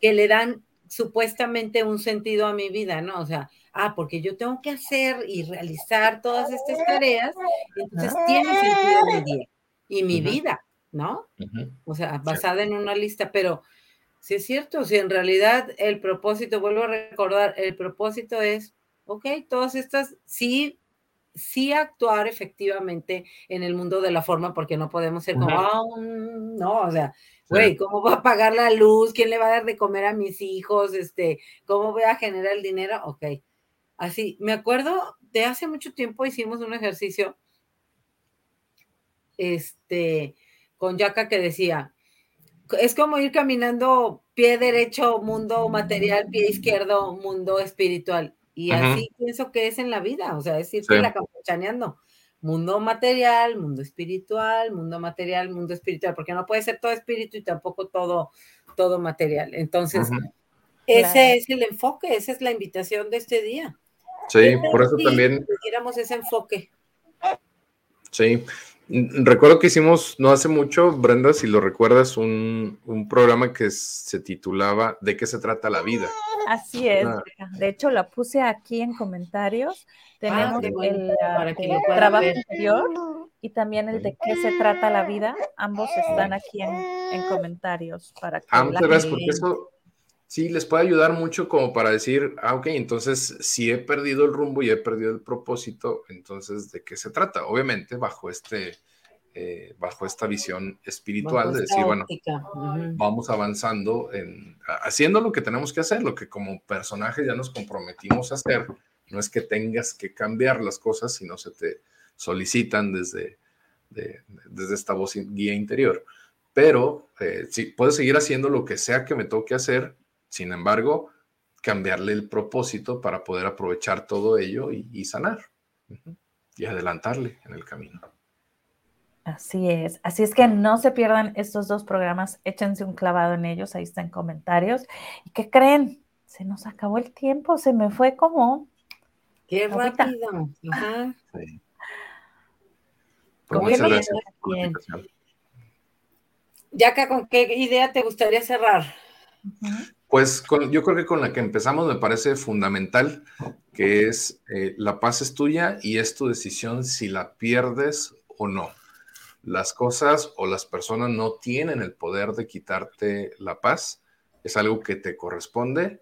que le dan supuestamente un sentido a mi vida, ¿no? O sea, ah, porque yo tengo que hacer y realizar todas estas tareas, entonces tiene sentido mi día y mi vida, ¿no? O sea, basada en una lista, pero si es cierto, si en realidad el propósito, vuelvo a recordar, el propósito es, ok, todas estas sí sí actuar efectivamente en el mundo de la forma, porque no podemos ser como, ah, no, o sea, güey, ¿cómo voy a pagar la luz? ¿Quién le va a dar de comer a mis hijos? Este, ¿cómo voy a generar el dinero? Ok. Así, me acuerdo de hace mucho tiempo hicimos un ejercicio, este, con Yaka que decía, es como ir caminando pie derecho, mundo material, pie izquierdo, mundo espiritual. Y así pienso que es en la vida, o sea, es irte la campechaneando. Mundo material, mundo espiritual, mundo material, mundo espiritual, porque no puede ser todo espíritu y tampoco todo, todo material. Entonces, ese es el enfoque, esa es la invitación de este día. Sí, por eso también. Tuviéramos ese enfoque. Sí, recuerdo que hicimos no hace mucho, Brenda, si lo recuerdas, un, un programa que se titulaba ¿De qué se trata la vida? Así es, de hecho la puse aquí en comentarios. Ah, Tenemos el, trabajo anterior y también el de qué se trata la vida. Ambos están aquí en, comentarios para que. Ah, muchas gracias, porque eso sí les puede ayudar mucho como para decir, ah, ok, entonces si he perdido el rumbo y he perdido el propósito, entonces ¿de qué se trata? Obviamente bajo este eh, bajo esta visión espiritual de decir, bueno, vamos avanzando en haciendo lo que tenemos que hacer, lo que como personajes ya nos comprometimos a hacer. No es que tengas que cambiar las cosas, sino se te solicitan desde, desde esta voz guía interior. Pero eh, sí, puedes seguir haciendo lo que sea que me toque hacer, sin embargo, cambiarle el propósito para poder aprovechar todo ello y sanar y adelantarle en el camino. Así es. Así es que no se pierdan estos dos programas. Échense un clavado en ellos. Ahí está en comentarios. ¿Y qué creen? Se nos acabó el tiempo. Se me fue como. Qué rápido. Ajá. Sí. Pues Yaka, ¿con qué idea te gustaría cerrar? Pues yo creo que con la que empezamos me parece fundamental, que es eh, la paz es tuya y es tu decisión si la pierdes o no las cosas o las personas no tienen el poder de quitarte la paz, es algo que te corresponde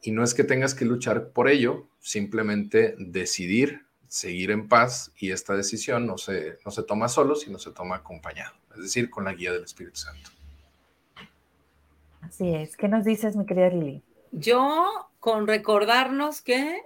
y no es que tengas que luchar por ello, simplemente decidir seguir en paz y esta decisión no se, no se toma solo, sino se toma acompañado, es decir, con la guía del Espíritu Santo. Así es. ¿Qué nos dices, mi querida Lili? Yo, con recordarnos que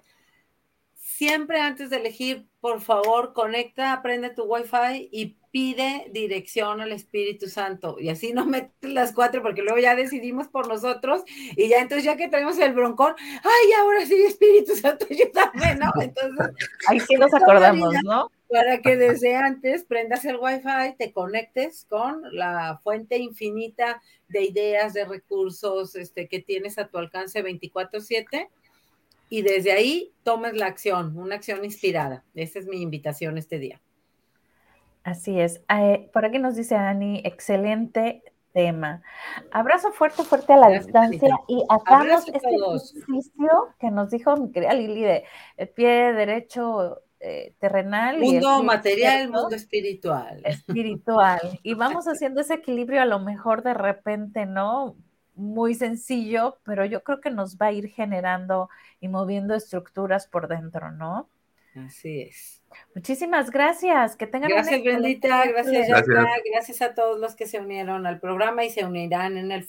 siempre antes de elegir, por favor, conecta, aprende tu Wi-Fi y pide dirección al Espíritu Santo. Y así no [LAUGHS] metes las cuatro, porque luego ya decidimos por nosotros y ya entonces ya que traemos el broncón, ay, ahora sí, Espíritu Santo, [LAUGHS] yo también, ¿no? Entonces... Ahí sí nos acordamos, ¿no? Para que desde antes prendas el Wi-Fi, te conectes con la fuente infinita de ideas, de recursos este, que tienes a tu alcance 24/7 y desde ahí tomes la acción, una acción inspirada. Esa es mi invitación este día. Así es. Eh, por aquí nos dice Ani, excelente tema. Abrazo fuerte, fuerte a la distancia y hagamos este ejercicio que nos dijo mi querida Lili de el pie derecho eh, terrenal. Mundo material, mundo espiritual. Espiritual. [LAUGHS] Y vamos haciendo ese equilibrio a lo mejor de repente, ¿no? Muy sencillo, pero yo creo que nos va a ir generando y moviendo estructuras por dentro, ¿no? Así es. Muchísimas gracias. Que tengan Gracias, Bendita. Gracias, gracias. Gracias a todos los que se unieron al programa y se unirán en el